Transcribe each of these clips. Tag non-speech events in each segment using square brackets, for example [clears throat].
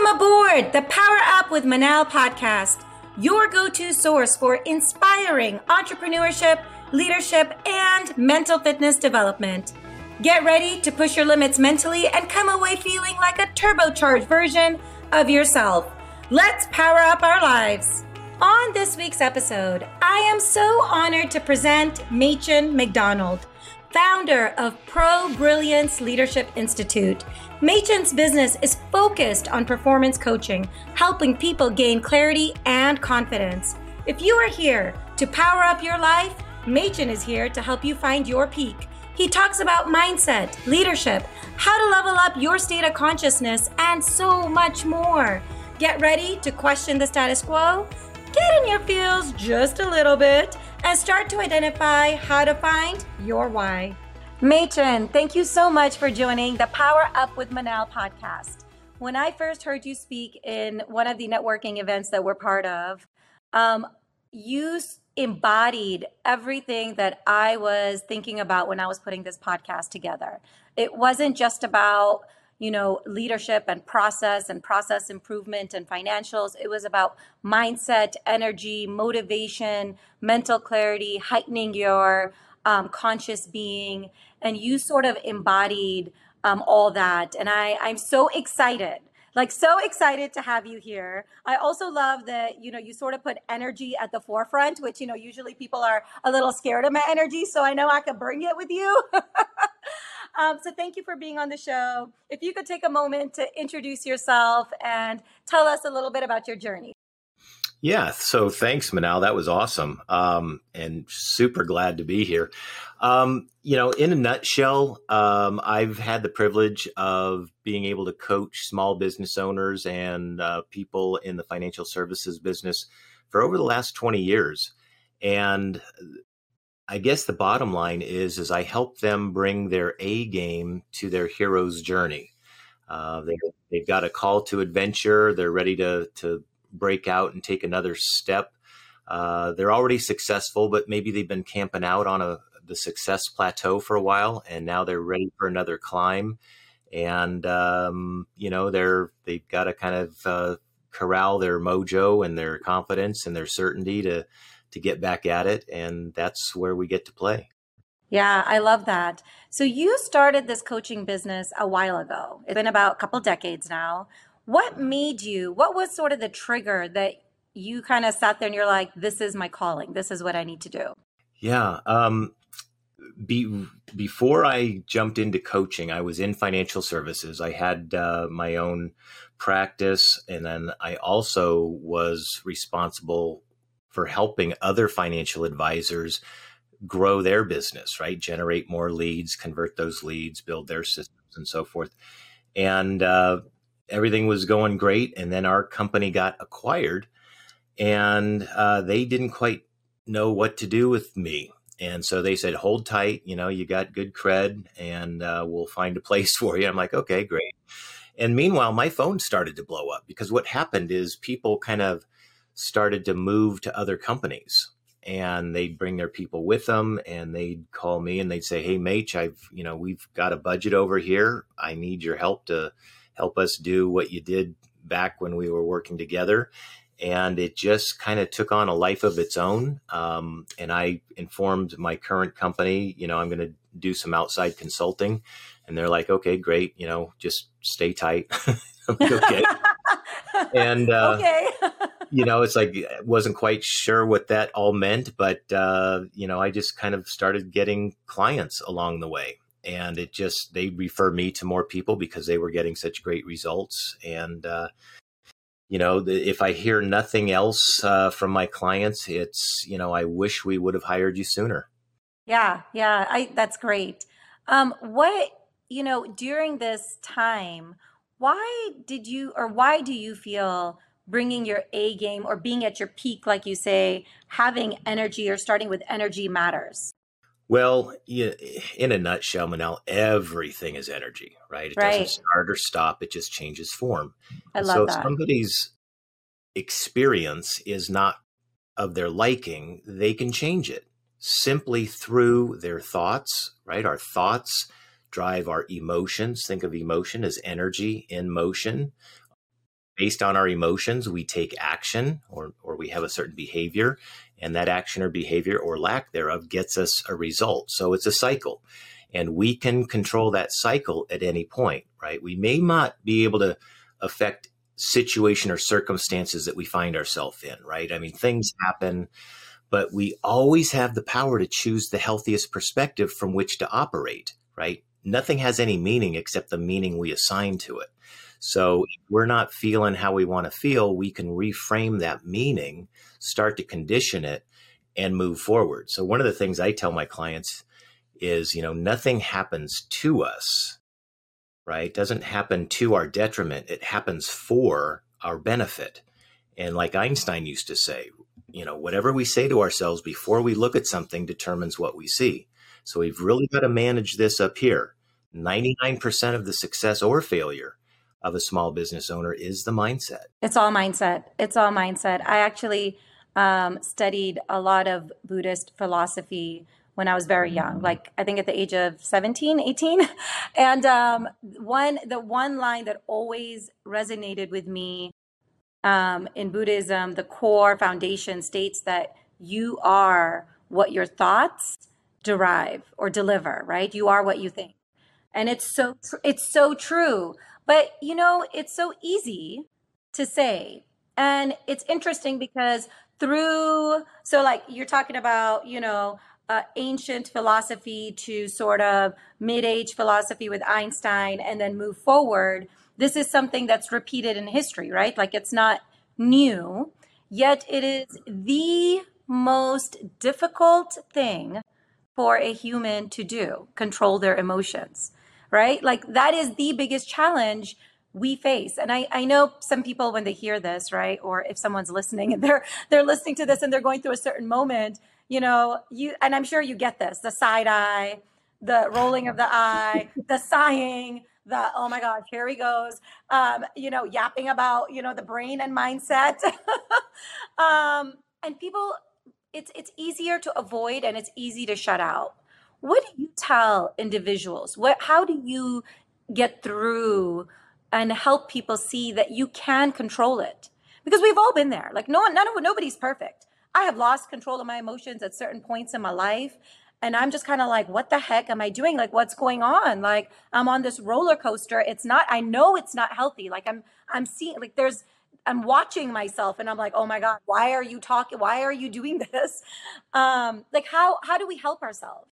Welcome aboard the Power Up with Manal podcast, your go to source for inspiring entrepreneurship, leadership, and mental fitness development. Get ready to push your limits mentally and come away feeling like a turbocharged version of yourself. Let's power up our lives. On this week's episode, I am so honored to present Machen MacDonald, founder of ProBrilliance Leadership Institute. Machen's business is focused on performance coaching, helping people gain clarity and confidence. If you are here to power up your life, Machen is here to help you find your peak. He talks about mindset, leadership, how to level up your state of consciousness, and so much more. Get ready to question the status quo, get in your feels just a little bit, and start to identify how to find your why. Machen, thank you so much for joining the Power Up with Manal podcast. When I first heard you speak in one of the networking events that we're part of, um, you embodied everything that I was thinking about when I was putting this podcast together. It wasn't just about you know leadership and process and process improvement and financials. It was about mindset energy motivation mental clarity heightening your um, conscious being, and you sort of embodied um, all that. And I, I'm so excited like so excited to have you here. I also love that you know you sort of put energy at the forefront which you know usually people are a little scared of my energy so i know i could bring it with you [laughs] um, so thank you for being on the show if you could take a moment to introduce yourself and tell us a little bit about your journey yeah. So thanks, Manal. That was awesome. Um, and super glad to be here. Um, you know, in a nutshell, um, I've had the privilege of being able to coach small business owners and uh, people in the financial services business for over the last 20 years. And I guess the bottom line is, is I help them bring their A game to their hero's journey. Uh, they, they've got a call to adventure. They're ready to, to break out and take another step. Uh, they're already successful, but maybe they've been camping out on a the success plateau for a while, and now they're ready for another climb. And um, you know, they're they've got to kind of uh, corral their mojo and their confidence and their certainty to to get back at it, and that's where we get to play. Yeah, I love that. So you started this coaching business a while ago. It's been about a couple decades now. What made you, what was sort of the trigger that you kind of sat there and you're like, this is my calling, this is what I need to do? Yeah. Um, be, before I jumped into coaching, I was in financial services. I had uh, my own practice, and then I also was responsible for helping other financial advisors grow their business, right? Generate more leads, convert those leads, build their systems, and so forth. And uh, everything was going great. And then our company got acquired and uh, they didn't quite know what to do with me. And so they said, hold tight, you know, you got good cred and uh, we'll find a place [laughs] for you. I'm like, okay, great. And meanwhile, my phone started to blow up because what happened is people kind of started to move to other companies and they'd bring their people with them and they'd call me and they'd say, Hey, mate I've, you know, we've got a budget over here. I need your help to help us do what you did back when we were working together. And it just kind of took on a life of its own. Um, and I informed my current company, you know, I'm going to do some outside consulting. And they're like, okay, great. You know, just stay tight. [laughs] like, okay. [laughs] and, uh, okay. [laughs] you know, it's like, wasn't quite sure what that all meant, but, uh, you know, I just kind of started getting clients along the way. And it just they refer me to more people because they were getting such great results. And uh, you know the, if i hear nothing else uh, from my clients it's you know i wish we would have hired you sooner. Yeah yeah i that's great. Um what you know during this time why did you or why do you feel bringing your a game or being at your peak like you say having energy or starting with energy matters well, in a nutshell, Manal, everything is energy, right? It right. doesn't start or stop; it just changes form. I love so that. if somebody's experience is not of their liking, they can change it simply through their thoughts. Right? Our thoughts drive our emotions. Think of emotion as energy in motion. Based on our emotions, we take action or, or we have a certain behavior, and that action or behavior or lack thereof gets us a result. So it's a cycle. And we can control that cycle at any point, right? We may not be able to affect situation or circumstances that we find ourselves in, right? I mean, things happen, but we always have the power to choose the healthiest perspective from which to operate, right? Nothing has any meaning except the meaning we assign to it. So we're not feeling how we want to feel, we can reframe that meaning, start to condition it, and move forward. So one of the things I tell my clients is, you know, nothing happens to us, right? It doesn't happen to our detriment. It happens for our benefit. And like Einstein used to say, you know, whatever we say to ourselves before we look at something determines what we see. So we've really got to manage this up here. 99% of the success or failure of a small business owner is the mindset. It's all mindset. It's all mindset. I actually um, studied a lot of Buddhist philosophy when I was very young, mm-hmm. like I think at the age of 17, 18. [laughs] And um, one, the one line that always resonated with me um, in Buddhism, the core foundation states that you are what your thoughts derive or deliver, right? You are what you think. And it's so, it's so true. But, you know, it's so easy to say. And it's interesting because through, so like you're talking about, you know, uh, ancient philosophy to sort of mid age philosophy with Einstein and then move forward. This is something that's repeated in history, right? Like it's not new, yet it is the most difficult thing for a human to do control their emotions, right? Like that is the biggest challenge we face and I, I know some people when they hear this right or if someone's listening and they're [laughs] they're listening to this and they're going through a certain moment you know, you and I'm sure you get this, the side eye, the rolling of the eye, the sighing, the oh my gosh, here he goes. Um, you know, yapping about, you know, the brain and mindset. [laughs] um, and people it's it's easier to avoid and it's easy to shut out. What do you tell individuals? What how do you get through and help people see that you can control it? Because we've all been there. Like no one none of nobody's perfect. I have lost control of my emotions at certain points in my life. And I'm just kind of like, what the heck am I doing? Like, what's going on? Like, I'm on this roller coaster. It's not, I know it's not healthy. Like, I'm, I'm seeing, like, there's, I'm watching myself and I'm like, oh my God, why are you talking? Why are you doing [laughs] this? Um, like, how, how do we help ourselves?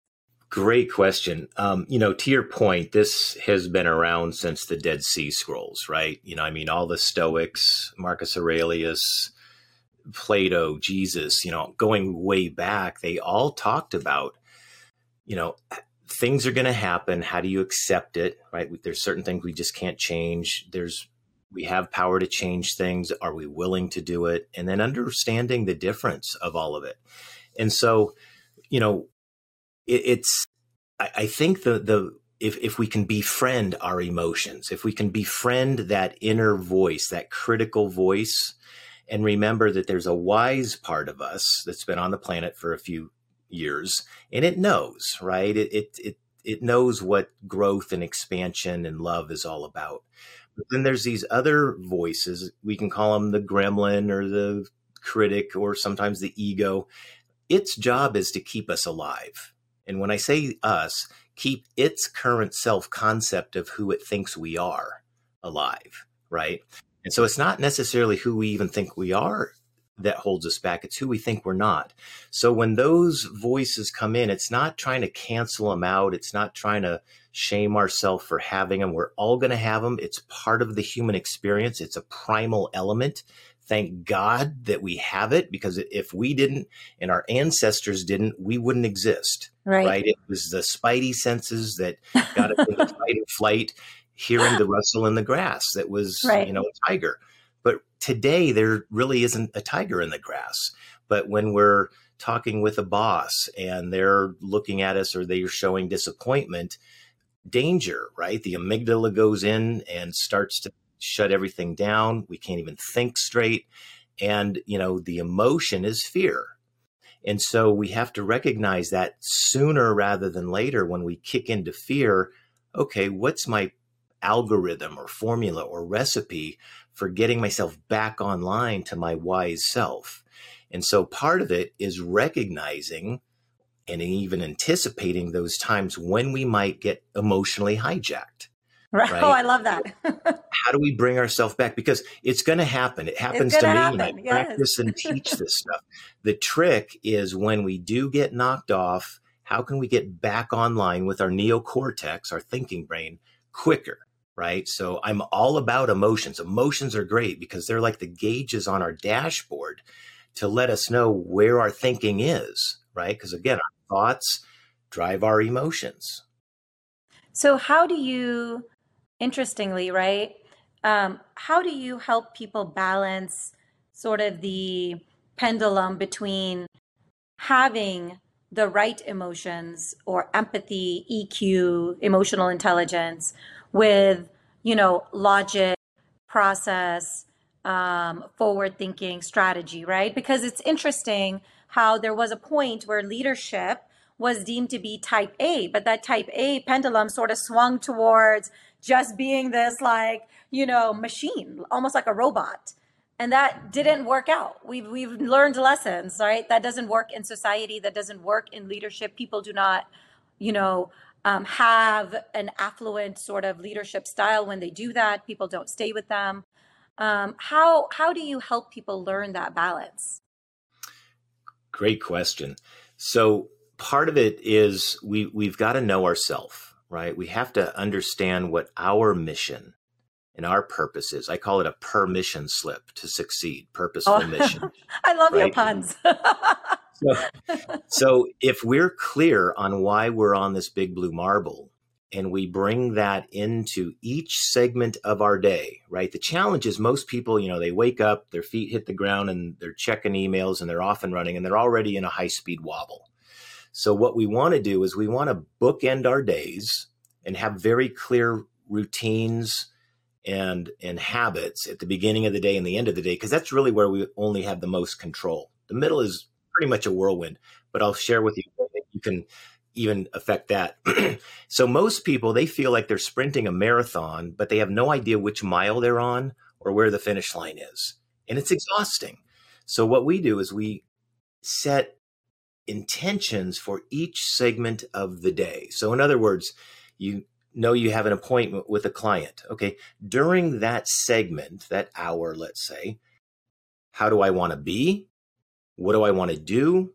Great question. Um, you know, to your point, this has been around since the Dead Sea Scrolls, right? You know, I mean, all the Stoics, Marcus Aurelius, Plato, Jesus, you know, going way back, they all talked about, you know, things are going to happen. How do you accept it? Right? There's certain things we just can't change. There's we have power to change things. Are we willing to do it? And then understanding the difference of all of it. And so, you know, it, it's I, I think the the if if we can befriend our emotions, if we can befriend that inner voice, that critical voice and remember that there's a wise part of us that's been on the planet for a few years and it knows right? It it it, it knows what growth and expansion and love is all about. But then there's these other voices we can call them the gremlin or the critic or sometimes the ego. Its job is to keep us alive and when i say us keep its current self concept of who it thinks we are alive right and so it's not necessarily who we even think we are that holds us back. It's who we think we're not. So when those voices come in, it's not trying to cancel them out. It's not trying to shame ourselves for having them. We're all going to have them. It's part of the human experience. It's a primal element. Thank God that we have it because if we didn't and our ancestors didn't, we wouldn't exist. Right. right? It was the spidey senses that got us into fight or flight hearing the rustle in the grass that was [laughs] right. you know a tiger but today there really isn't a tiger in the grass but when we're talking with a boss and they're looking at us or they're showing disappointment danger right the amygdala goes in and starts to shut everything down we can't even think straight and you know the emotion is fear and so we have to recognize that sooner rather than later when we kick into fear okay what's my algorithm or formula or recipe for getting myself back online to my wise self. And so part of it is recognizing and even anticipating those times when we might get emotionally hijacked. Right. right? Oh, I love that. [laughs] How do we bring ourselves back? Because it's going to happen. It happens to me. Happen. I yes. practice and teach [laughs] this stuff. The trick is when we do get knocked off, how can we get back online with our neocortex, our thinking brain, quicker? Right. So I'm all about emotions. Emotions are great because they're like the gauges on our dashboard to let us know where our thinking is. Right. Because again, our thoughts drive our emotions. So, how do you interestingly, right? Um, how do you help people balance sort of the pendulum between having the right emotions or empathy, EQ, emotional intelligence with, you know, logic, process, um, forward thinking strategy, right? Because it's interesting how there was a point where leadership was deemed to be type A, but that type A pendulum sort of swung towards just being this like, you know, machine, almost like a robot. And that didn't work out. We've we've learned lessons, right? That doesn't work in society, that doesn't work in leadership. People do not, you know, um, have an affluent sort of leadership style when they do that. People don't stay with them. Um, how how do you help people learn that balance? Great question. So part of it is we we've got to know ourselves right? We have to understand what our mission and our purpose is. I call it a permission slip to succeed, purposeful oh, [laughs] mission. I love right? your puns. [laughs] so, so if we're clear on why we're on this big blue marble and we bring that into each segment of our day, right? The challenge is most people, you know, they wake up, their feet hit the ground and they're checking emails and they're off and running and they're already in a high speed wobble so, what we want to do is we want to bookend our days and have very clear routines and and habits at the beginning of the day and the end of the day because that's really where we only have the most control. The middle is pretty much a whirlwind, but I'll share with you that you can even affect that. [clears throat] so most people they feel like they're sprinting a marathon, but they have no idea which mile they're on or where the finish line is. And it's exhausting. So what we do is we set intentions for each segment of the day. So, in other words, you know you have an appointment with a client. Okay, during that segment, that hour, let's say, how do I want to be? What do I want to do?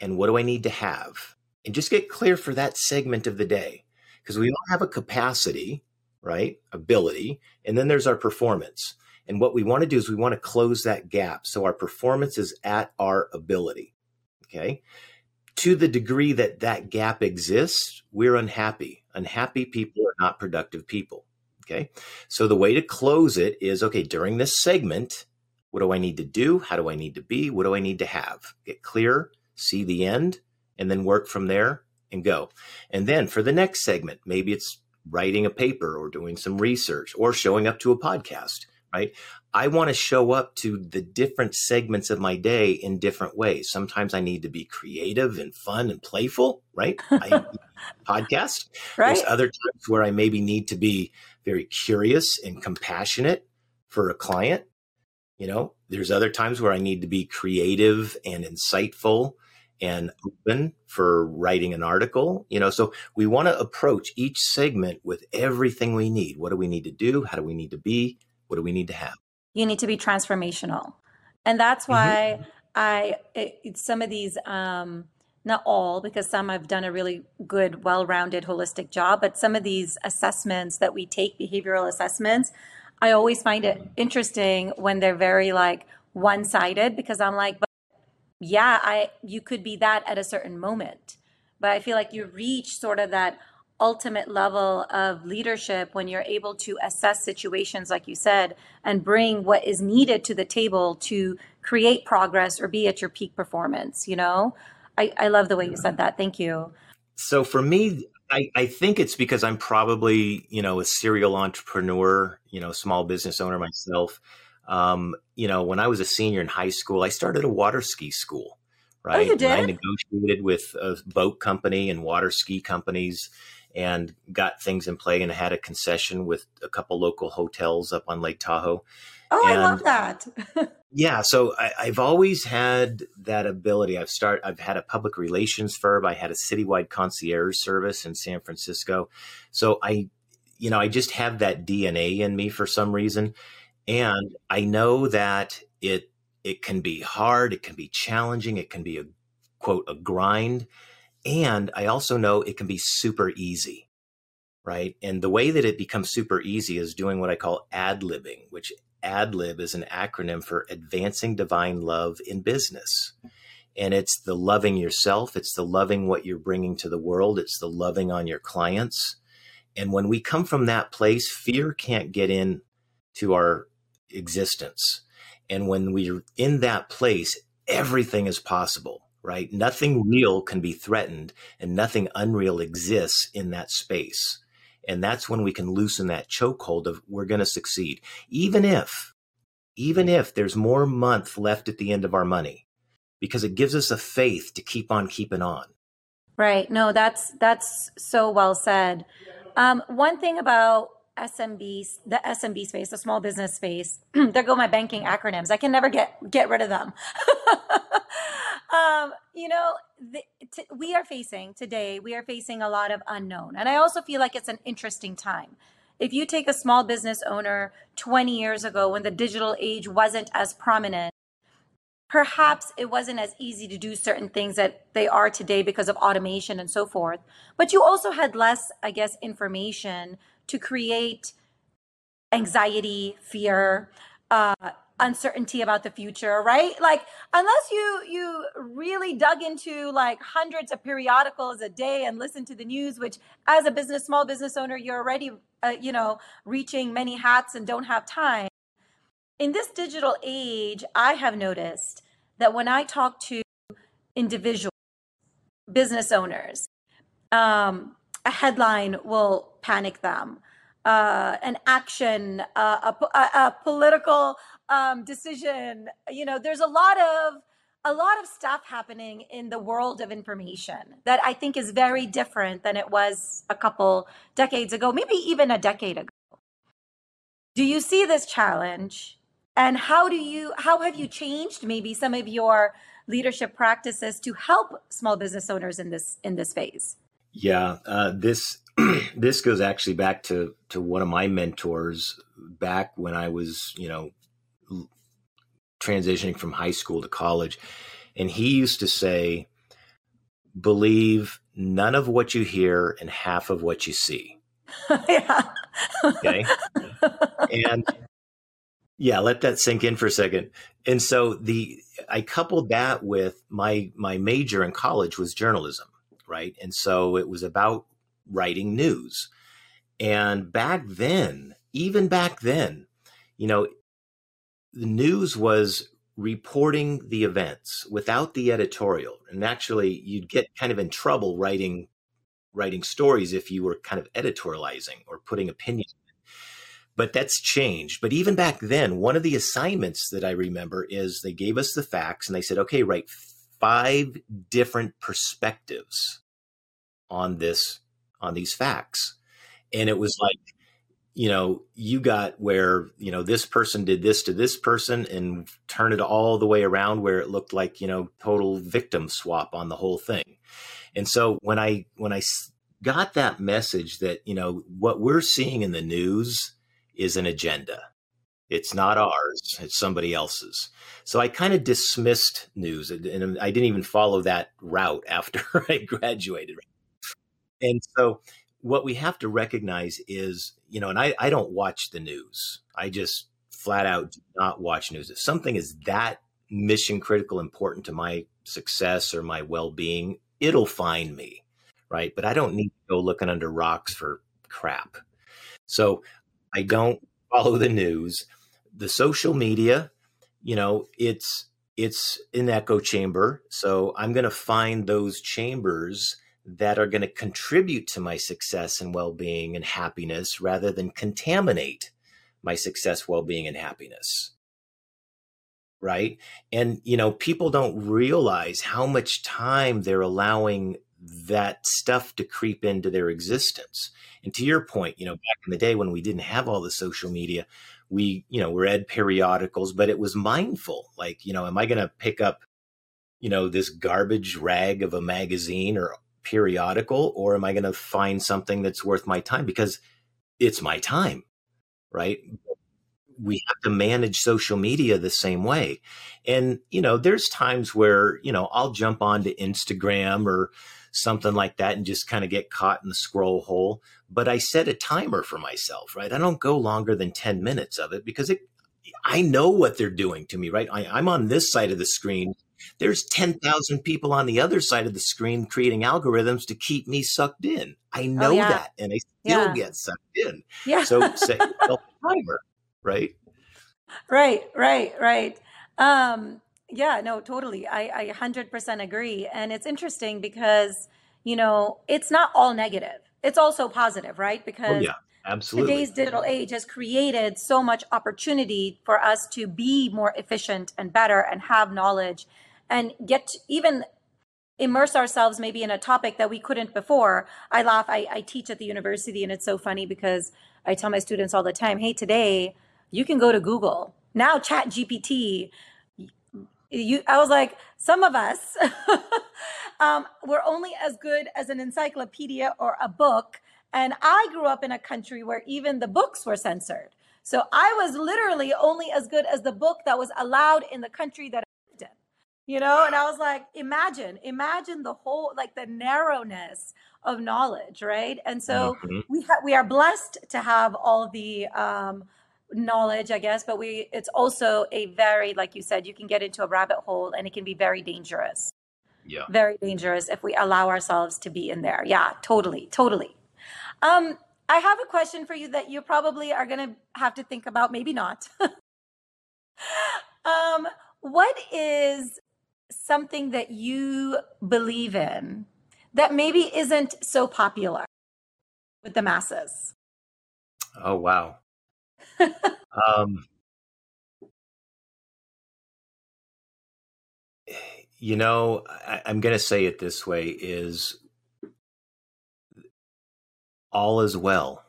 And what do I need to have? And just get clear for that segment of the day because we all have a capacity, right? Ability. And then there's our performance. And what we want to do is we want to close that gap. So our performance is at our ability. Okay. To the degree that that gap exists, we're unhappy. Unhappy people are not productive people. Okay. So the way to close it is okay, during this segment, what do I need to do? How do I need to be? What do I need to have? Get clear, see the end, and then work from there and go. And then for the next segment, maybe it's writing a paper or doing some research or showing up to a podcast right? I want to show up to the different segments of my day in different ways. Sometimes I need to be creative and fun and playful, right? [laughs] I podcast. Right. There's other times where I maybe need to be very curious and compassionate for a client. You know, there's other times where I need to be creative and insightful and open for writing an article. You know, so we want to approach each segment with everything we need. What do we need to do? How do we need to be? What do we need to have? You need to be transformational. And that's mm-hmm. why mm-hmm. I, it, some of these, um, not all, because some I've done a really good, well rounded, holistic job, but some of these assessments that we take, behavioral assessments, I always find it interesting when they're very like one sided because I'm like, but yeah, I you could be that at a certain moment. But I feel like you reach sort of that ultimate level of leadership when you're able to assess situations, like you said, and bring what is needed to the table to create progress or be at your peak performance. You know, I, I love the way you said that. Thank you. So for me, I, I think it's because I'm probably, you know, a serial entrepreneur, you know, small business owner myself. Um, you know, when I was a senior in high school, I started a water ski school, right? Oh, you did? And I negotiated with a boat company and water ski companies and got things in play and had a concession with a couple local hotels up on Lake Tahoe. Oh, And- I love that. [laughs] Yeah, so I, I've always had that ability. I've start. I've had a public relations firm. I had a citywide concierge service in San Francisco. So I, you know, I just have that DNA in me for some reason, and I know that it it can be hard. It can be challenging. It can be a quote a grind, and I also know it can be super easy, right? And the way that it becomes super easy is doing what I call ad libbing, which ADLIB is an acronym for Advancing Divine Love in Business. And it's the loving yourself, it's the loving what you're bringing to the world, it's the loving on your clients. And when we come from that place, fear can't get in to our existence. And when we're in that place, everything is possible, right? Nothing real can be threatened and nothing unreal exists in that space. And that's when we can loosen that chokehold of we're going to succeed. Even if, even if there's more month left at the end of our money, because it gives us a faith to keep on keeping on. Right. No, that's that's so well said. Um, one thing about SMB, the SMB space, the small business space, [clears throat] there go my banking acronyms. I can never get get rid of them. [laughs] um, you know, the, t- we are facing today. We are facing a lot of unknown, and I also feel like it's an interesting time. If you take a small business owner 20 years ago when the digital age wasn't as prominent, perhaps it wasn't as easy to do certain things that they are today because of automation and so forth. But you also had less, I guess, information to create anxiety, fear, uh, uncertainty about the future, right? Like unless you you really dug into like hundreds of periodicals a day and listened to the news, which as a business small business owner, you're already uh, you know reaching many hats and don't have time in this digital age, I have noticed that when I talk to individual business owners, um, a headline will panic them. Uh, an action, uh, a, a, a political um, decision. You know, there's a lot of a lot of stuff happening in the world of information that I think is very different than it was a couple decades ago, maybe even a decade ago. Do you see this challenge? And how do you how have you changed maybe some of your leadership practices to help small business owners in this in this phase? Yeah, uh, this [clears throat] this goes actually back to to one of my mentors back when I was, you know, transitioning from high school to college, and he used to say, "Believe none of what you hear and half of what you see." [laughs] yeah. Okay, and yeah, let that sink in for a second. And so the I coupled that with my my major in college was journalism, right? And so it was about writing news. And back then, even back then, you know, the news was reporting the events without the editorial. And actually, you'd get kind of in trouble writing writing stories if you were kind of editorializing or putting opinions but that's changed. But even back then, one of the assignments that I remember is they gave us the facts and they said, okay, write five different perspectives on this, on these facts. And it was like, you know, you got where, you know, this person did this to this person and turn it all the way around where it looked like, you know, total victim swap on the whole thing. And so when I, when I got that message that, you know, what we're seeing in the news, is an agenda. It's not ours, it's somebody else's. So I kind of dismissed news and I didn't even follow that route after [laughs] I graduated. And so what we have to recognize is, you know, and I, I don't watch the news. I just flat out do not watch news. If something is that mission critical important to my success or my well being, it'll find me. Right. But I don't need to go looking under rocks for crap. So I don't follow the news. The social media, you know, it's it's an echo chamber. So I'm going to find those chambers that are going to contribute to my success and well-being and happiness rather than contaminate my success, well-being and happiness. Right? And you know, people don't realize how much time they're allowing that stuff to creep into their existence. And to your point, you know, back in the day when we didn't have all the social media, we, you know, read periodicals, but it was mindful. Like, you know, am I going to pick up, you know, this garbage rag of a magazine or periodical, or am I going to find something that's worth my time? Because it's my time, right? we have to manage social media the same way. And, you know, there's times where, you know, I'll jump onto Instagram or something like that and just kind of get caught in the scroll hole. But I set a timer for myself, right? I don't go longer than 10 minutes of it because it, I know what they're doing to me, right? I, I'm on this side of the screen. There's 10,000 people on the other side of the screen creating algorithms to keep me sucked in. I oh, know oh, yeah. that and I still yeah. get sucked in. Yeah. So set yourself a timer, right? Right, right, right. Um, yeah, no, totally. I, I 100% agree. And it's interesting because, you know, it's not all negative. It's also positive, right? Oh, because oh, yeah, absolutely. today's digital age has created so much opportunity for us to be more efficient and better and have knowledge and get even immerse ourselves maybe in a topic that we couldn't before. I laugh. I, I teach at the university and it's so funny because I tell my students all the time, hey, today you can go to Google. Now ChatGPT you i was like some of us [laughs] um, we're only as good as an encyclopedia or a book and i grew up in a country where even the books were censored. So i was literally only as good as the book that was allowed in the country that i lived in you know? And i was like imagine imagine the whole like the narrowness of knowledge right? And so mm-hmm. we ha- we are blessed to have all the um, knowledge i guess but we it's also a very like you said you can get into a rabbit hole and it can be very dangerous. Yeah. Very dangerous if we allow ourselves to be in there. Yeah totally totally um i have a question for you that you probably are going to have to think about maybe not. [laughs] Um what is something that you believe in that maybe isn't so popular with the masses? Oh wow. Um, [sighs] you know, I, I'm going to say it this way: is all is well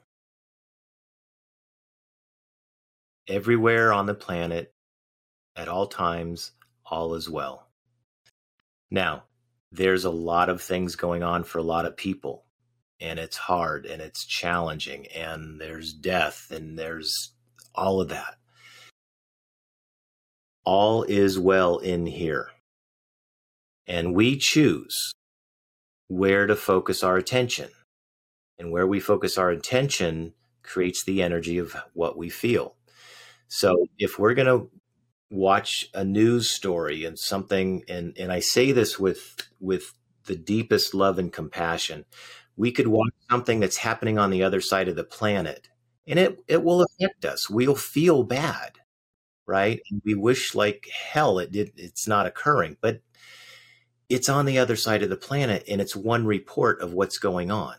everywhere on the planet at all times all is well now there's a lot of things going on for a lot of people and it's hard and it's challenging and there's death and there's all of that. All is well in here. And we choose where to focus our attention. And where we focus our attention creates the energy of what we feel. So if we're going to watch a news story and something and and I say this with with the deepest love and compassion we could watch something that's happening on the other side of the planet and it, it will affect us. We'll feel bad, right? And we wish like hell it did it's not occurring, but it's on the other side of the planet and it's one report of what's going on.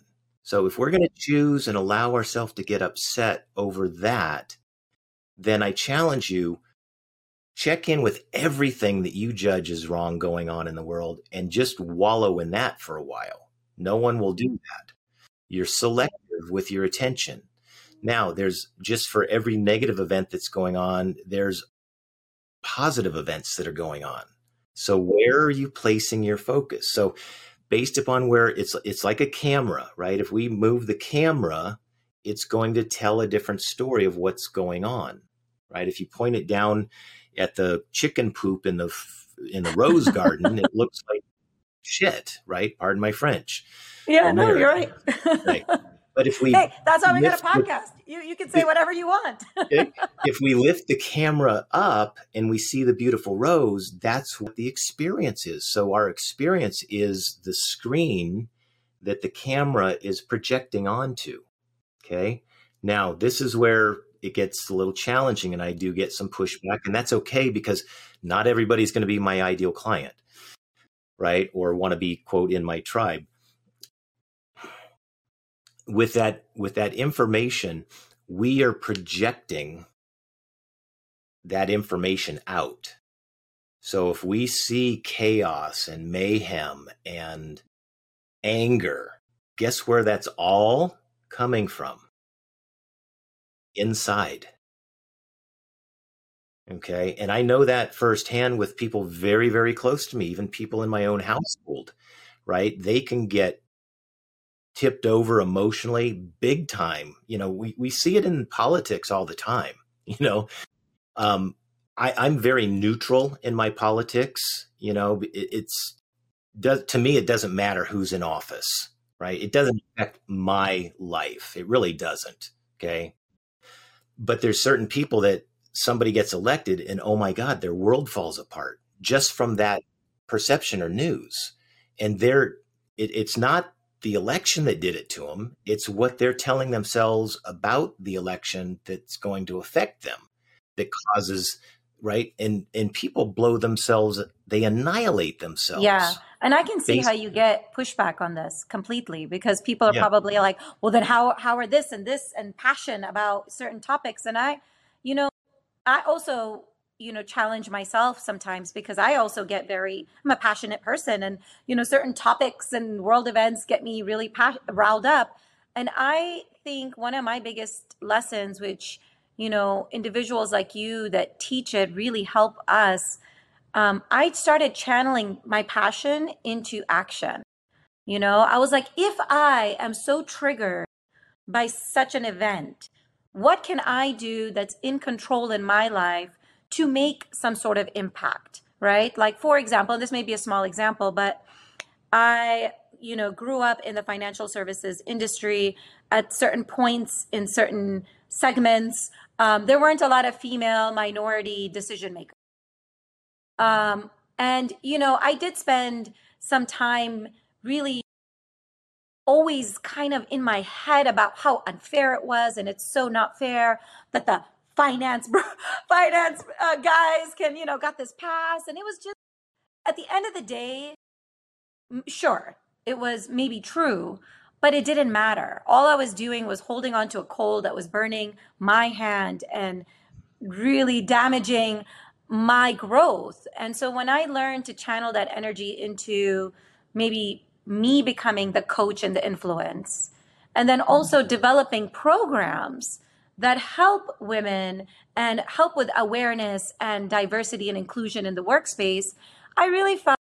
So if we're going to choose and allow ourselves to get upset over that, then I challenge you check in with everything that you judge is wrong going on in the world and just wallow in that for a while. No one will do that. You're selective with your attention. Now, there's just for every negative event that's going on, there's positive events that are going on. So where are you placing your focus? So based upon where it's it's like a camera, right? If we move the camera, it's going to tell a different story of what's going on, right? If you point it down at the chicken poop in the in the rose [laughs] garden, it looks like shit, right? Pardon my French. Yeah, no, you're right. [laughs] right. But if we hey, that's why we got a podcast. The, you you can say whatever you want. [laughs] if we lift the camera up and we see the beautiful rose, that's what the experience is. So our experience is the screen that the camera is projecting onto. Okay. Now this is where it gets a little challenging and I do get some pushback and that's okay because not everybody's going to be my ideal client, right? Or want to be quote in my tribe with that with that information we are projecting that information out so if we see chaos and mayhem and anger. Guess where that's all coming from? Inside. Okay. And I know that firsthand with people very, very close to me, even people in my own household, right? They can get tipped over emotionally big time. You know, we, we see it in politics all the time. [laughs] You know, um, I, I'm very neutral in my politics. You know, it, it's does to me it doesn't matter who's in office, right? It doesn't affect my life. It really doesn't. Okay. But there's certain people that somebody gets elected and oh my God, their world falls apart just from that perception or news. And they're it, it's not the election that did it to them. It's what they're telling themselves about the election that's going to affect them that causes right and and people blow themselves they annihilate themselves yeah and i can see how you get pushback on this completely because people are yeah. probably like well then how how are this and this and passion about certain topics and i you know i also you know challenge myself sometimes because i also get very i'm a passionate person and you know certain topics and world events get me really pa- riled up and i think one of my biggest lessons which you know, individuals like you that teach it really help us. Um, I started channeling my passion into action. You know, I was like, if I am so triggered by such an event, what can I do that's in control in my life to make some sort of impact? Right. Like, for example, this may be a small example, but I, you know, grew up in the financial services industry at certain points in certain segments um, there weren't a lot of female minority decision makers. Um, and, you know, I did spend some time really always kind of in my head about how unfair it was. And it's so not fair that the finance, [laughs] finance uh, guys can, you know, got this pass. And it was just, at the end of the day, sure, it was maybe true, but it didn't matter. All I was doing was holding on to a coal that was burning my hand and really damaging my growth. And so when I learned to channel that energy into maybe me becoming the coach and the influence, and then also developing programs that help women and help with awareness and diversity and inclusion in the workspace, I really found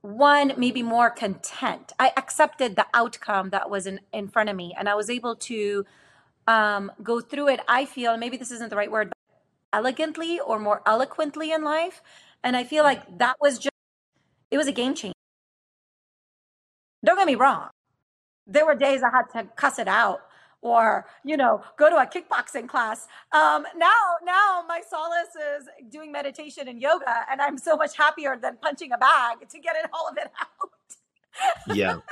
one maybe more content. I accepted the outcome that was in, in front of me and i was able to um, go through it. I feel maybe this isn't the right word but elegantly or more eloquently in life and i feel like that was just it was a game changer. Don't get me wrong. There were days i had to cuss it out or you know go to a kickboxing class. Um, now now my solace is doing meditation and yoga and i'm so much happier than punching a bag to get it all of it out. Yeah. [laughs]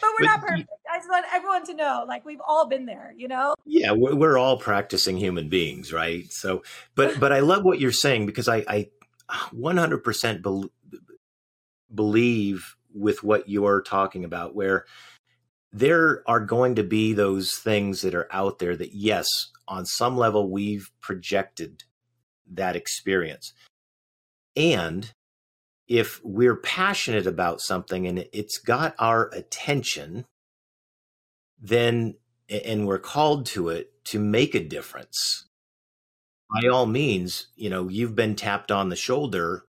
But we're but, not perfect. I just want everyone to know like we've all been there you know? Yeah we're, we're all practicing human beings right? So but but i love what you're saying because i i 100% be- believe with what you're talking about where there are going to be those things that are out there that, yes, on some level, we've projected that experience. And if we're passionate about something and it's got our attention, then, and we're called to it to make a difference, by all means, you know, you've been tapped on the shoulder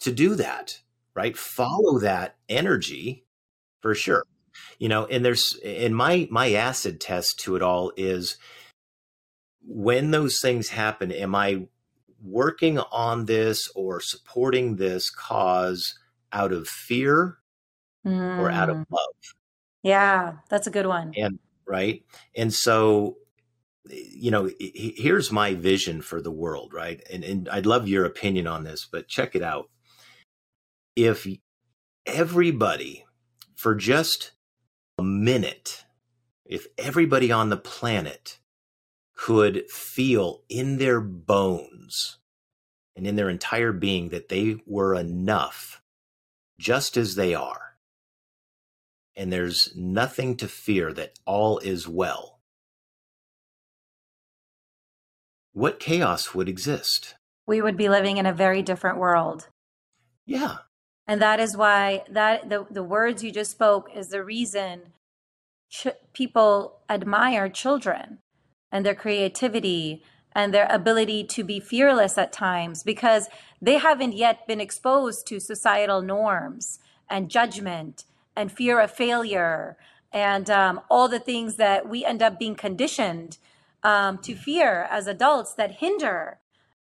to do that, right? Follow that energy for sure you know and there's and my my acid test to it all is when those things happen am i working on this or supporting this cause out of fear mm. or out of mm. love yeah that's a good one and right and so you know here's my vision for the world right and, and i'd love your opinion on this but check it out if everybody for just a minute, if everybody on the planet could feel in their bones and in their entire being that they were enough just as they are, and there's nothing to fear, that all is well, what chaos would exist? We would be living in a very different world. Yeah. And that is why that the, the words you just spoke is the reason ch- people admire children and their creativity and their ability to be fearless at times because they haven't yet been exposed to societal norms and judgment and fear of failure and um, all the things that we end up being conditioned um, to fear as adults that hinder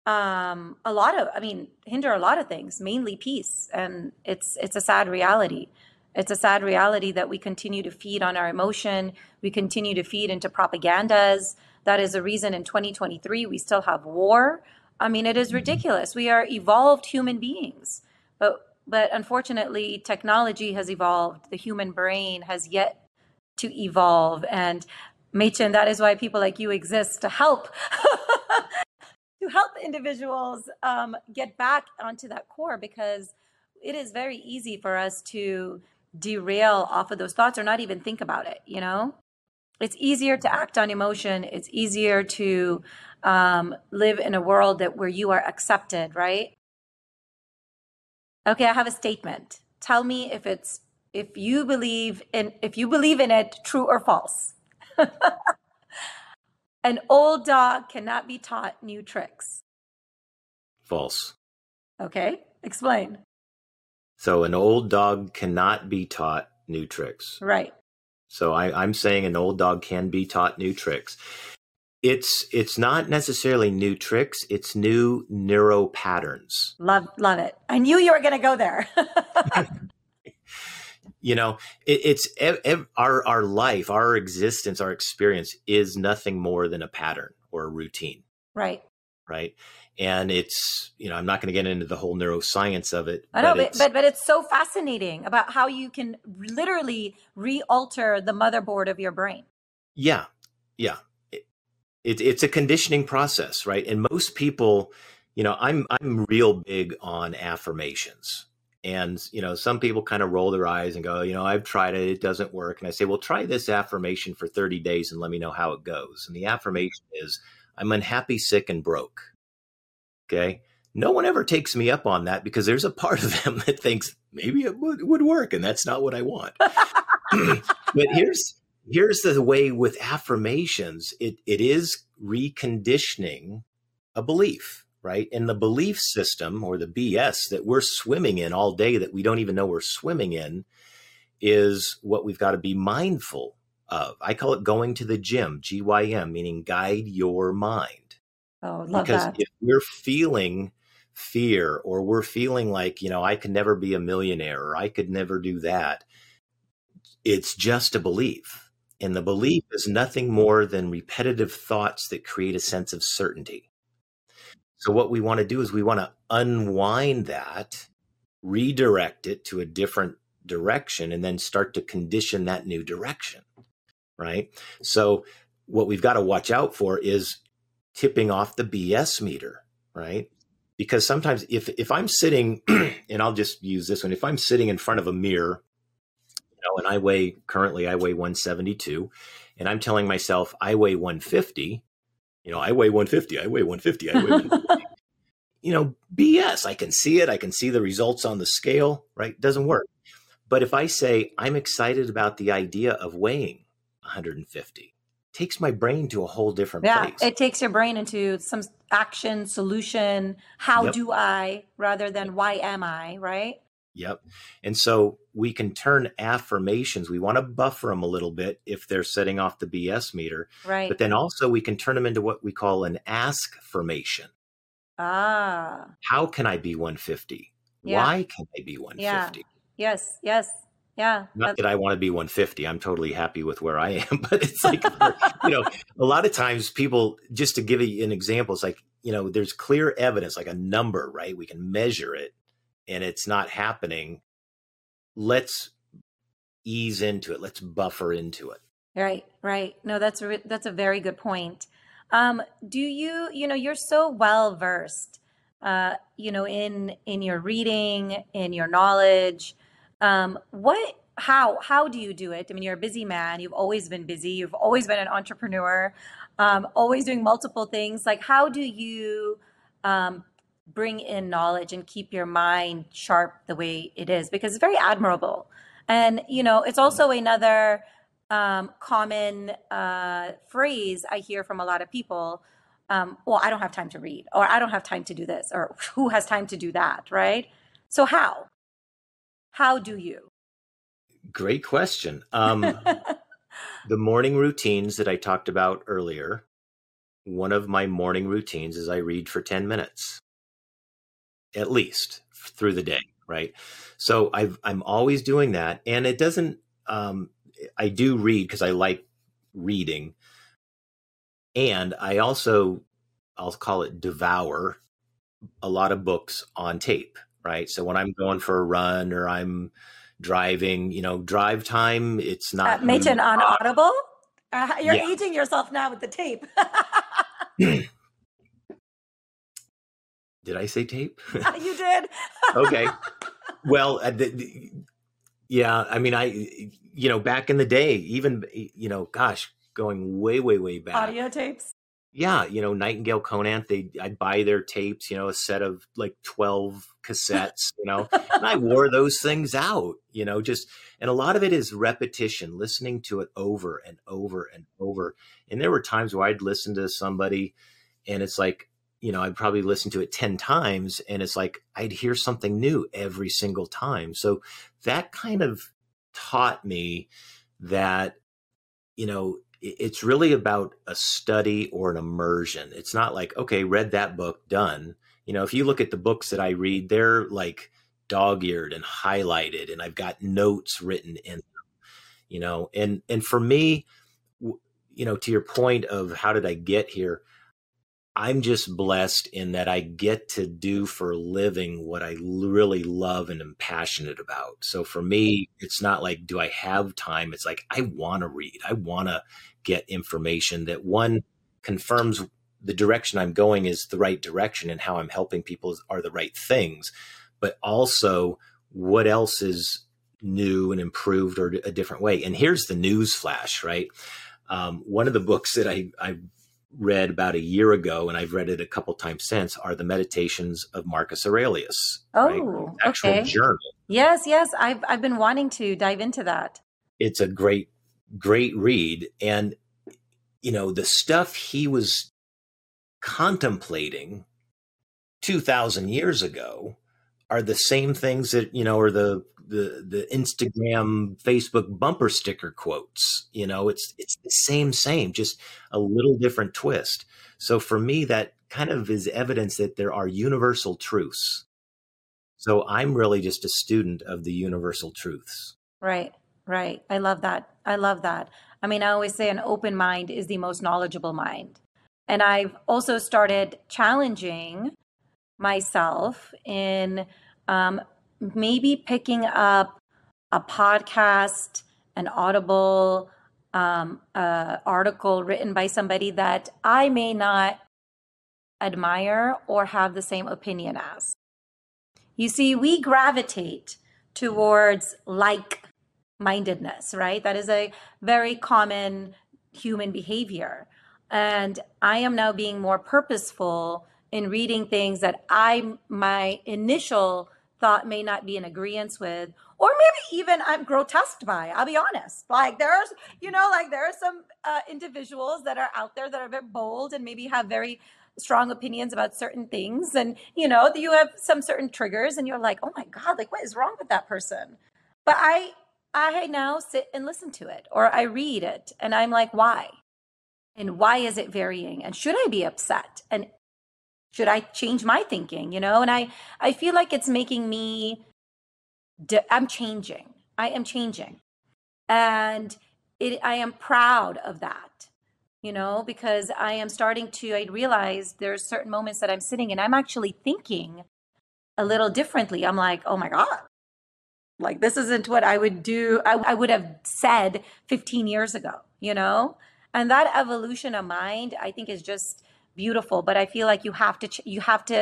um, a lot of i mean hinder a lot of things mainly peace and it's it's a sad reality. It's a sad reality that we continue to feed on our emotion. We continue to feed into propagandas. That is a reason in 2023 we still have war. I mean it is mm-hmm. ridiculous. We are evolved human beings. But but unfortunately technology has evolved. The human brain has yet to evolve. And Machen, that is why people like you exist to help [laughs] help individuals um, get back onto that core because it is very easy for us to derail off of those thoughts or not even think about it you know? It's easier to act on emotion. It's easier to um, live in a world that where you are accepted right? Okay i have a statement. Tell me if it's if you believe in if you believe in it true or false [laughs] An old dog cannot be taught new tricks. False. Okay, explain. So, an old dog cannot be taught new tricks. Right. So, I, I'm saying an old dog can be taught new tricks. It's it's not necessarily new tricks. It's new neuro patterns. Love love it. I knew you were going to go there. [laughs] you know it, it's ev- ev- our our life our existence our experience is nothing more than a pattern or a routine. Right. Right? And it's you know i'm not going to get into the whole neuroscience of it i know but, but, but it's so fascinating about how you can literally re-alter the motherboard of your brain. Yeah. Yeah. It, it, it's a conditioning process right? And most people you know i'm i'm real big on affirmations and, you know, some people kind of roll their eyes and go, you know, I've tried it, it doesn't work. And I say, well, try this affirmation for 30 days and let me know how it goes. And the affirmation is, I'm unhappy, sick, and broke. Okay. No one ever takes me up on that because there's a part of [laughs] them that thinks maybe it would, would work. And that's not what I want. [laughs] but here's, here's the way with affirmations it, it is reconditioning a belief right? And the belief system or the BS that we're swimming in all day that we don't even know we're swimming in is what we've got to be mindful of. I call it going to the gym, GYM, meaning guide your mind. Oh, love because that. if we're feeling fear or we're feeling like, you know, I could never be a millionaire or I could never do that, it's just a belief. And the belief is nothing more than repetitive thoughts that create a sense of certainty. So what we want to do is we want to unwind that, redirect it to a different direction, and then start to condition that new direction. Right. So what we've got to watch out for is tipping off the BS meter, right? Because sometimes if if I'm sitting, [clears throat] and I'll just use this one, if I'm sitting in front of a mirror, you know, and I weigh currently I weigh 172, and I'm telling myself I weigh 150, you know, I weigh 150, I weigh 150, I weigh [laughs] 150. you know, BS. I can see it, I can see the results on the scale, right? It doesn't work. But if I say I'm excited about the idea of weighing 150, takes my brain to a whole different yeah, place. It takes your brain into some action, solution, how yep. do I rather than why am I, right? Yep. And so we can turn affirmations, we want to buffer them a little bit if they're setting off the BS meter. Right. But then also we can turn them into what we call an ask formation. Ah. How can I be 150? Yeah. Why can I be 150? Yeah. Yes, yes. Yeah. Not that I want to be 150. I'm totally happy with where I am, [laughs] but it's like, you know, a lot of times people, just to give you an example, it's like, you know, there's clear evidence, like a number, right? We can measure it and it's not happening, let's ease into it. Let's buffer into it. Right, right. No, that's a, that's a very good point. Um, do you, you know, you're so well versed, uh, you know, in in your reading, in your knowledge. Um, what, how, how do you do it? I mean, you're a busy man. You've always been busy. You've always been an entrepreneur. Um, always doing multiple things. Like, how do you um, bring in knowledge and keep your mind sharp the way it is because it's very admirable. And, you know, it's also another um, common uh, phrase I hear from a lot of people. Um, well, I don't have time to read, or I don't have time to do this, or [laughs] who has time to do that, right? So, how? How do you? Great question. Um, [laughs] the morning routines that I talked about earlier, one of my morning routines is I read for 10 minutes at least through the day, right? So i am always doing that. And it doesn't, um, I do read because I like reading. And I also, I'll call it devour a lot of books on tape, right? So when I'm going for a run or I'm driving, you know, drive time, it's not. Uh, Machen on Audible? Uh, you're yeah. aging yourself now with the tape. [laughs] Did I say tape? [laughs] you did. okay. [laughs] Well, uh, the, the, yeah, I mean, I, you know, back in the day, even, you know, gosh, going way, way, way back. Audio tapes? Yeah, you know, Nightingale Conant, they, I'd buy their tapes, you know, a set of like 12 cassettes, you know, and I wore [laughs] those things out, you know, just, and a lot of it is repetition, listening to it over and over and over. And there were times where I'd listen to somebody and it's like, you know, I'd probably listen to it 10 times and it's like I'd hear something new every single time. So that kind of taught me that, you know, it's really about a study or an immersion. It's not like, okay, read that book, done. You know, if you look at the books that I read, they're like dog eared and highlighted, and I've got notes written in them, you know, and, and for me, you know, to your point of how did I get here? I'm just blessed in that I get to do for a living what I really love and am passionate about. So for me, it's not like, do I have time? It's like, I want to read. I want to get information that one confirms the direction I'm going is the right direction and how I'm helping people are the right things, but also what else is new and improved or a different way. And here's the news flash, right? Um, one of the books that I, I read about a year ago, and I've read it a couple times since, are the Meditations of Marcus Aurelius. Oh, right? actual okay. journal. Yes, yes, I've I've been wanting to dive into that. It's a great, great read, and you know the stuff he was contemplating two thousand years ago are the same things that you know are the the the Instagram, Facebook bumper sticker quotes. You know, it's it's the same, same, just a little different twist. So for me, that kind of is evidence that there are universal truths. So I'm really just a student of the universal truths. Right, right. I love that. I love that. I mean, I always say an open mind is the most knowledgeable mind. And I've also started challenging myself in um, maybe picking up a podcast, an Audible um, uh, article written by somebody that I may not admire or have the same opinion as. You see, we gravitate towards like mindedness, right? That is a very common human behavior. And I am now being more purposeful in reading things that I, my initial thought may not be in agreement with or maybe even i'm grotesque by i'll be honest. Like there's you know like there are some uh, individuals that are out there that are very bold and maybe have very strong opinions about certain things. And you know you have some certain triggers and you're like oh my god like what is wrong with that person? But i i now sit and listen to it or i read it and i'm like why? And why is it varying? And should i be upset? And should i change my thinking you know? And i i feel like it's making me i'm changing. I am changing. And it i am proud of that you know? Because i am starting to i realize there's certain moments that i'm sitting and i'm actually thinking a little differently. I'm like oh my god. Like this isn't what i would do I, I would have said 15 years ago you know? And that evolution of mind i think is just beautiful but i feel like you have to ch- you have to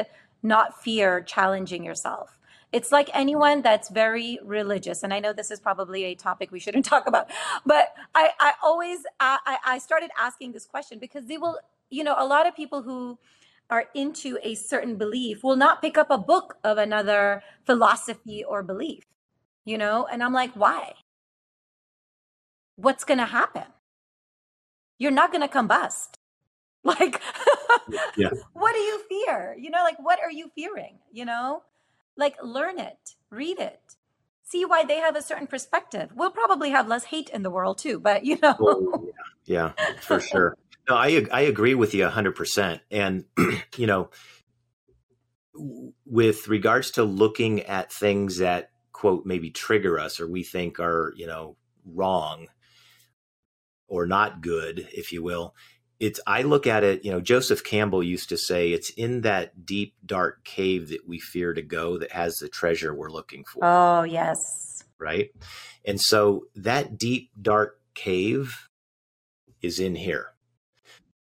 not fear challenging yourself it's like anyone that's very religious and i know this is probably a topic we shouldn't [laughs] talk about but i i always i i started asking this question because they will you know a lot of people who are into a certain belief will not pick up a book of another philosophy or belief, you know? And I'm like, why? What's going to happen? You're not going to combust. [laughs] Like, [laughs] [laughs] yeah. what do you fear? You know, like, what are you fearing? You know, like, learn it, read it, see why they have a certain perspective. We'll probably have less hate in the world too, but you know. Oh, yeah. yeah, for sure. No, I I agree with you hundred percent. And [clears throat] you know, with regards to looking at things that quote maybe trigger us or we think are you know wrong or not good, if you will. It's I look at it, you know, Joseph Campbell used to say it's in that deep dark cave that we fear to go that has the treasure we're looking for. Oh, yes. Right? And so that deep dark cave is in here.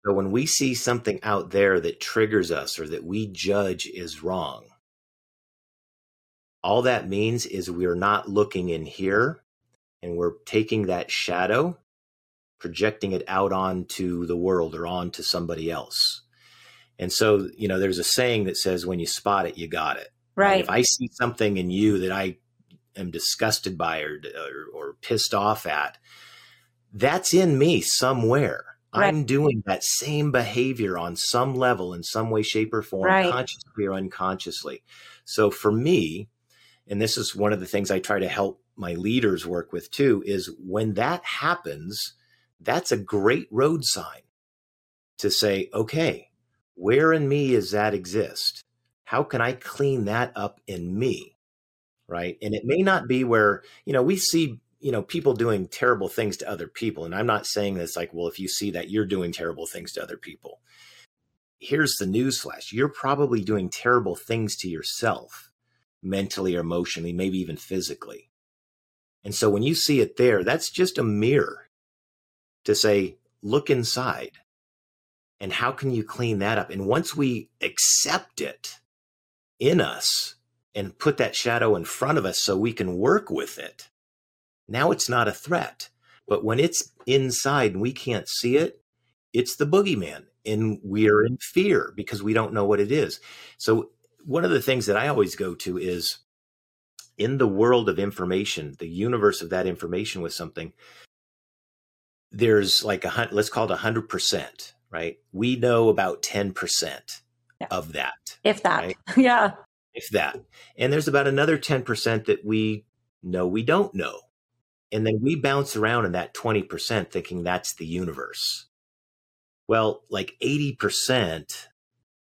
So when we see something out there that triggers us or that we judge is wrong, all that means is we're not looking in here and we're taking that shadow, projecting it out onto the world or onto somebody else. And so, you know, there's a saying that says, when you spot it, you got it. Right. if I see something in you that I am disgusted by or, or, or pissed off at, that's in me somewhere. Right. I'm doing that same behavior on some level, in some way, shape, or form, right. consciously or unconsciously. So for me, and this is one of the things I try to help my leaders work with too, is when that happens, that's a great road sign to say, okay, where in me is that exist? How can I clean that up in me? Right. And it may not be where, you know, we see you know people doing terrible things to other people and i'm not saying this like well if you see that you're doing terrible things to other people here's the news flash you're probably doing terrible things to yourself mentally or emotionally maybe even physically and so when you see it there that's just a mirror to say look inside and how can you clean that up and once we accept it in us and put that shadow in front of us so we can work with it now it's not a threat. But when it's inside and we can't see it, it's the boogeyman. And we're in fear because we don't know what it is. So, one of the things that I always go to is in the world of information, the universe of that information with something, there's like a hundred, let's call it a hundred percent, right? We know about 10% yeah. of that. If that. Right? [laughs] Yeah. If that. And there's about another 10% that we know we don't know. And then we bounce around in that 20% thinking that's the universe. Well, like 80%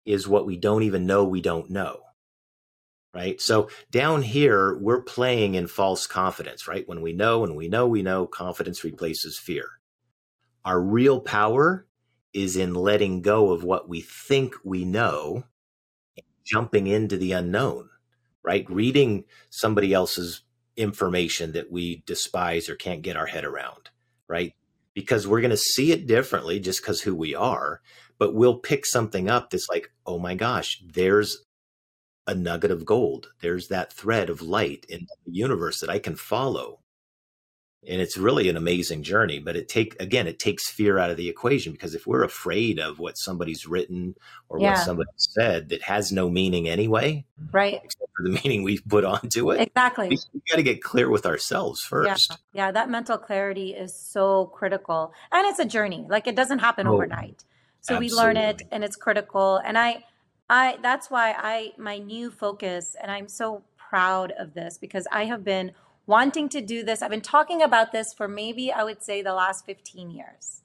is what we don't even know we don't know. Right. So down here, we're playing in false confidence, right? When we know and we know we know, confidence replaces fear. Our real power is in letting go of what we think we know, jumping into the unknown, right? Reading somebody else's information that we despise or can't get our head around, right? Because we're going to see it differently just because who we are, but we'll pick something up that's like, oh my gosh, there's a nugget of gold. There's that thread of light in the universe that I can follow and it's really an amazing journey but it take again it takes fear out of the equation because if we're afraid of what somebody's written or yeah. what somebody said that has no meaning anyway right. except for the [laughs] meaning we've put onto it exactly. we, we got to get clear with ourselves first. Yeah. yeah that mental clarity is so critical. And it's a journey. Like it doesn't happen oh, overnight. So absolutely. we learn it and it's critical. And i i that's why i my new focus and i'm so proud of this because i have been wanting to do this. I've been talking about this for maybe, I would say, the last 15 years.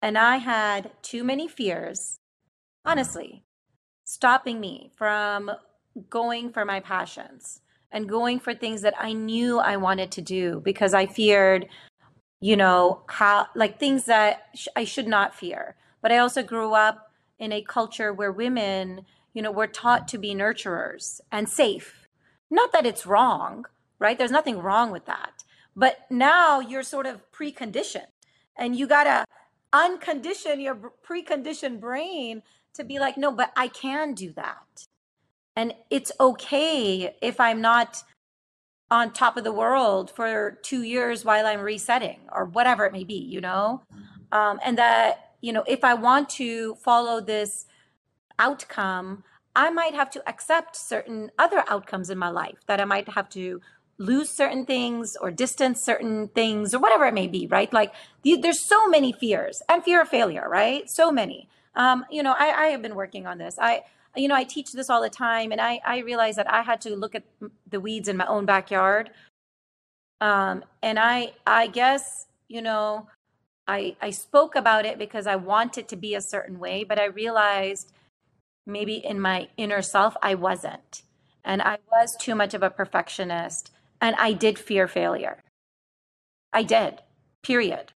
And I had too many fears, honestly, stopping me from going for my passions and going for things that I knew I wanted to do because I feared, you know, how, like things that sh- I should not fear. But I also grew up in a culture where women, you know, were taught to be nurturers and safe. Not that it's wrong, right? There's nothing wrong with that. But now you're sort of preconditioned and you got to uncondition your preconditioned brain to be like, no, but I can do that. And it's okay if I'm not on top of the world for two years while I'm resetting or whatever it may be, you know? Um, and that, you know, if I want to follow this outcome, I might have to accept certain other outcomes in my life that I might have to lose certain things or distance certain things or whatever it may be, right? Like there's so many fears and fear of failure, right? So many. Um, you know, I, I have been working on this. I, you know, I teach this all the time, and I, I realized that I had to look at the weeds in my own backyard. Um, and I, I guess, you know, I, I spoke about it because I wanted to be a certain way, but I realized maybe in my inner self, I wasn't. And I was too much of a perfectionist and I did fear failure. I did, period.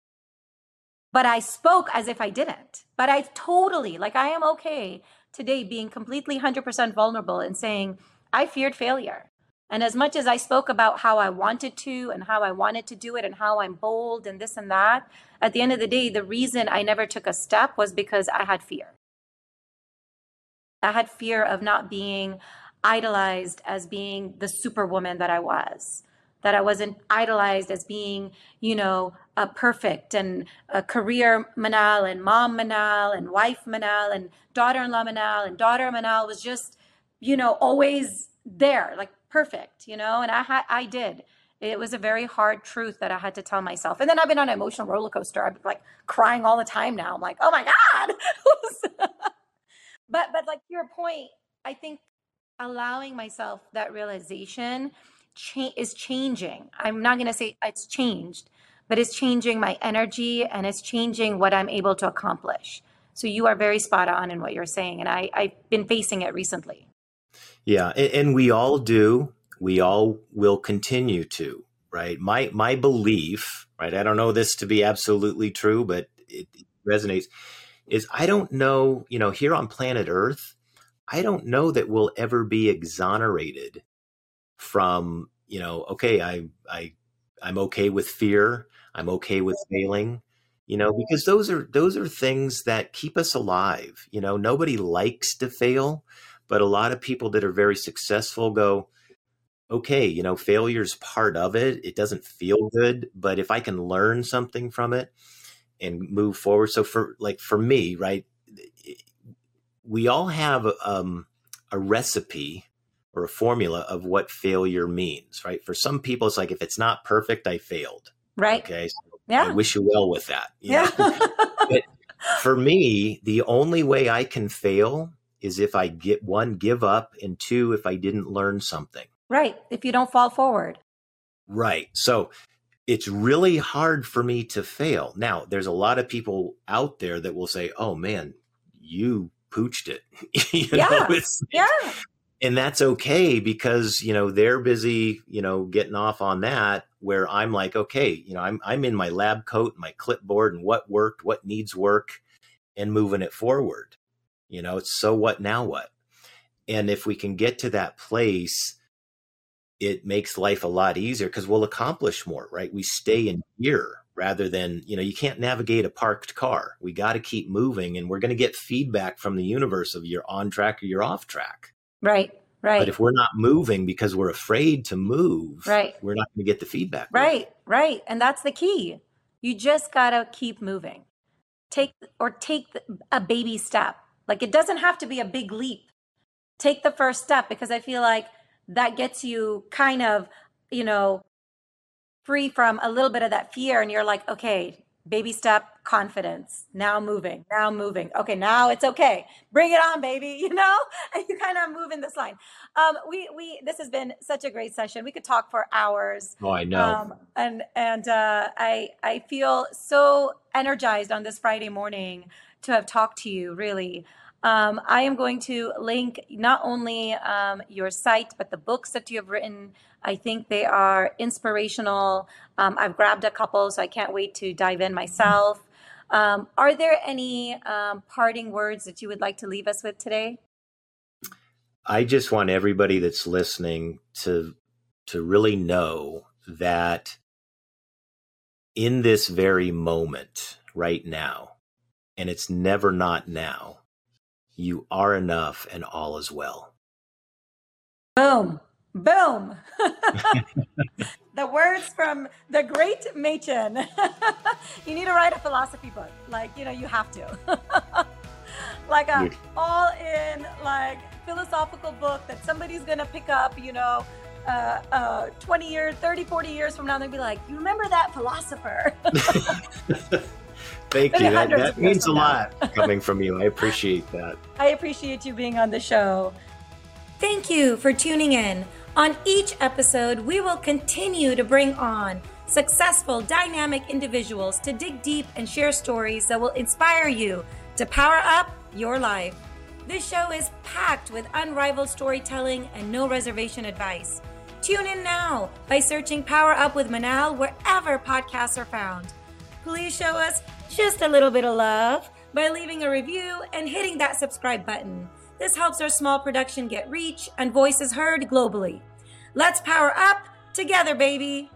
But I spoke as if I didn't. But I totally, like, I am okay today being completely 100% vulnerable and saying, I feared failure. And as much as I spoke about how I wanted to and how I wanted to do it and how I'm bold and this and that, at the end of the day, the reason I never took a step was because I had fear. I had fear of not being idolized as being the superwoman that I was, that I wasn't idolized as being, you know, a perfect and a career Manal and mom Manal and wife Manal and daughter-in-law Manal and daughter Manal was just, you know, always there, like perfect, you know, and I had, I did. It was a very hard truth that I had to tell myself. And then I've been on an emotional roller coaster. I'm like crying all the time now. I'm like, oh my God. [laughs] [laughs] but but like your point, I think allowing myself that realization cha- is changing. I'm not going to say it's changed, but it's changing my energy and it's changing what I'm able to accomplish. So you are very spot on in what you're saying. And I, I've been facing it recently. Yeah. And, and we all do. We all will continue to, right? My, my belief, right? I don't know this to be absolutely true, but it, it resonates is I don't know, you know, here on planet Earth, I don't know that we'll ever be exonerated from, you know, okay, I I I'm okay with fear, I'm okay with failing, you know, because those are those are things that keep us alive. You know, nobody likes to fail, but a lot of people that are very successful go, okay, you know, failure's part of it. It doesn't feel good, but if I can learn something from it and move forward. So for like for me, right, we all have um, a recipe or a formula of what failure means, right? For some people, it's like if it's not perfect, I failed. Right. Okay. So yeah. I wish you well with that. yeah. [laughs] but for me, the only way I can fail is if I get one, give up, and two, if I didn't learn something. Right. If you don't fall forward. Right. So it's really hard for me to fail. Now, there's a lot of people out there that will say, oh man, you pooched it. [laughs] you yeah. [laughs] Know, yeah. And that's okay because, you know, they're busy, you know, getting off on that where I'm like, okay, you know, I'm I'm in my lab coat, my clipboard and what worked, what needs work and moving it forward. You know, it's so what now what? And if we can get to that place, it makes life a lot easier because we'll accomplish more, right? We stay in gear rather than you know you can't navigate a parked car. We got to keep moving and we're going to get feedback from the universe of you're on track or you're off track. Right right. But if we're not moving because we're afraid to move right. we're not going to get the feedback right right and that's the key. You just got to keep moving. Take or take a baby step. Like it doesn't have to be a big leap. Take the first step because i feel like that gets you kind of you know free from a little bit of that fear and you're like, okay, baby step, confidence, now moving, now moving. Okay, now it's okay. Bring it on, baby, [laughs] you know? And you kind of move in this line. Um, we we this has been such a great session. We could talk for hours. Oh, I know. Um, and and uh, I I feel so energized on this Friday morning to have talked to you, really. Um, I am going to link not only um, your site, but the books that you have written. I think they are inspirational. Um, I've grabbed a couple, so I can't wait to dive in myself. Um, are there any um, parting words that you would like to leave us with today? I just want everybody that's listening to to really know that in this very moment right now, and it's never not now, you are enough and all is well. Boom. Boom. [laughs] the words from the great Machen. [laughs] you need to write a philosophy book. Like, you know, you have to. [laughs] like a all in like philosophical book that somebody's gonna pick up, you know, uh, uh, 20 years, 30, 40 years from now, they'll be like, you remember that philosopher? Thank you. That, that means a lot coming from you. I appreciate that. [laughs] I appreciate you being on the show. Thank you for tuning in. On each episode, we will continue to bring on successful, dynamic individuals to dig deep and share stories that will inspire you to power up your life. This show is packed with unrivaled storytelling and no reservation advice. Tune in now by searching Power Up with Manal wherever podcasts are found. Please show us just a little bit of love by leaving a review and hitting that subscribe button. This helps our small production get reach and voices heard globally. Let's power up together, baby!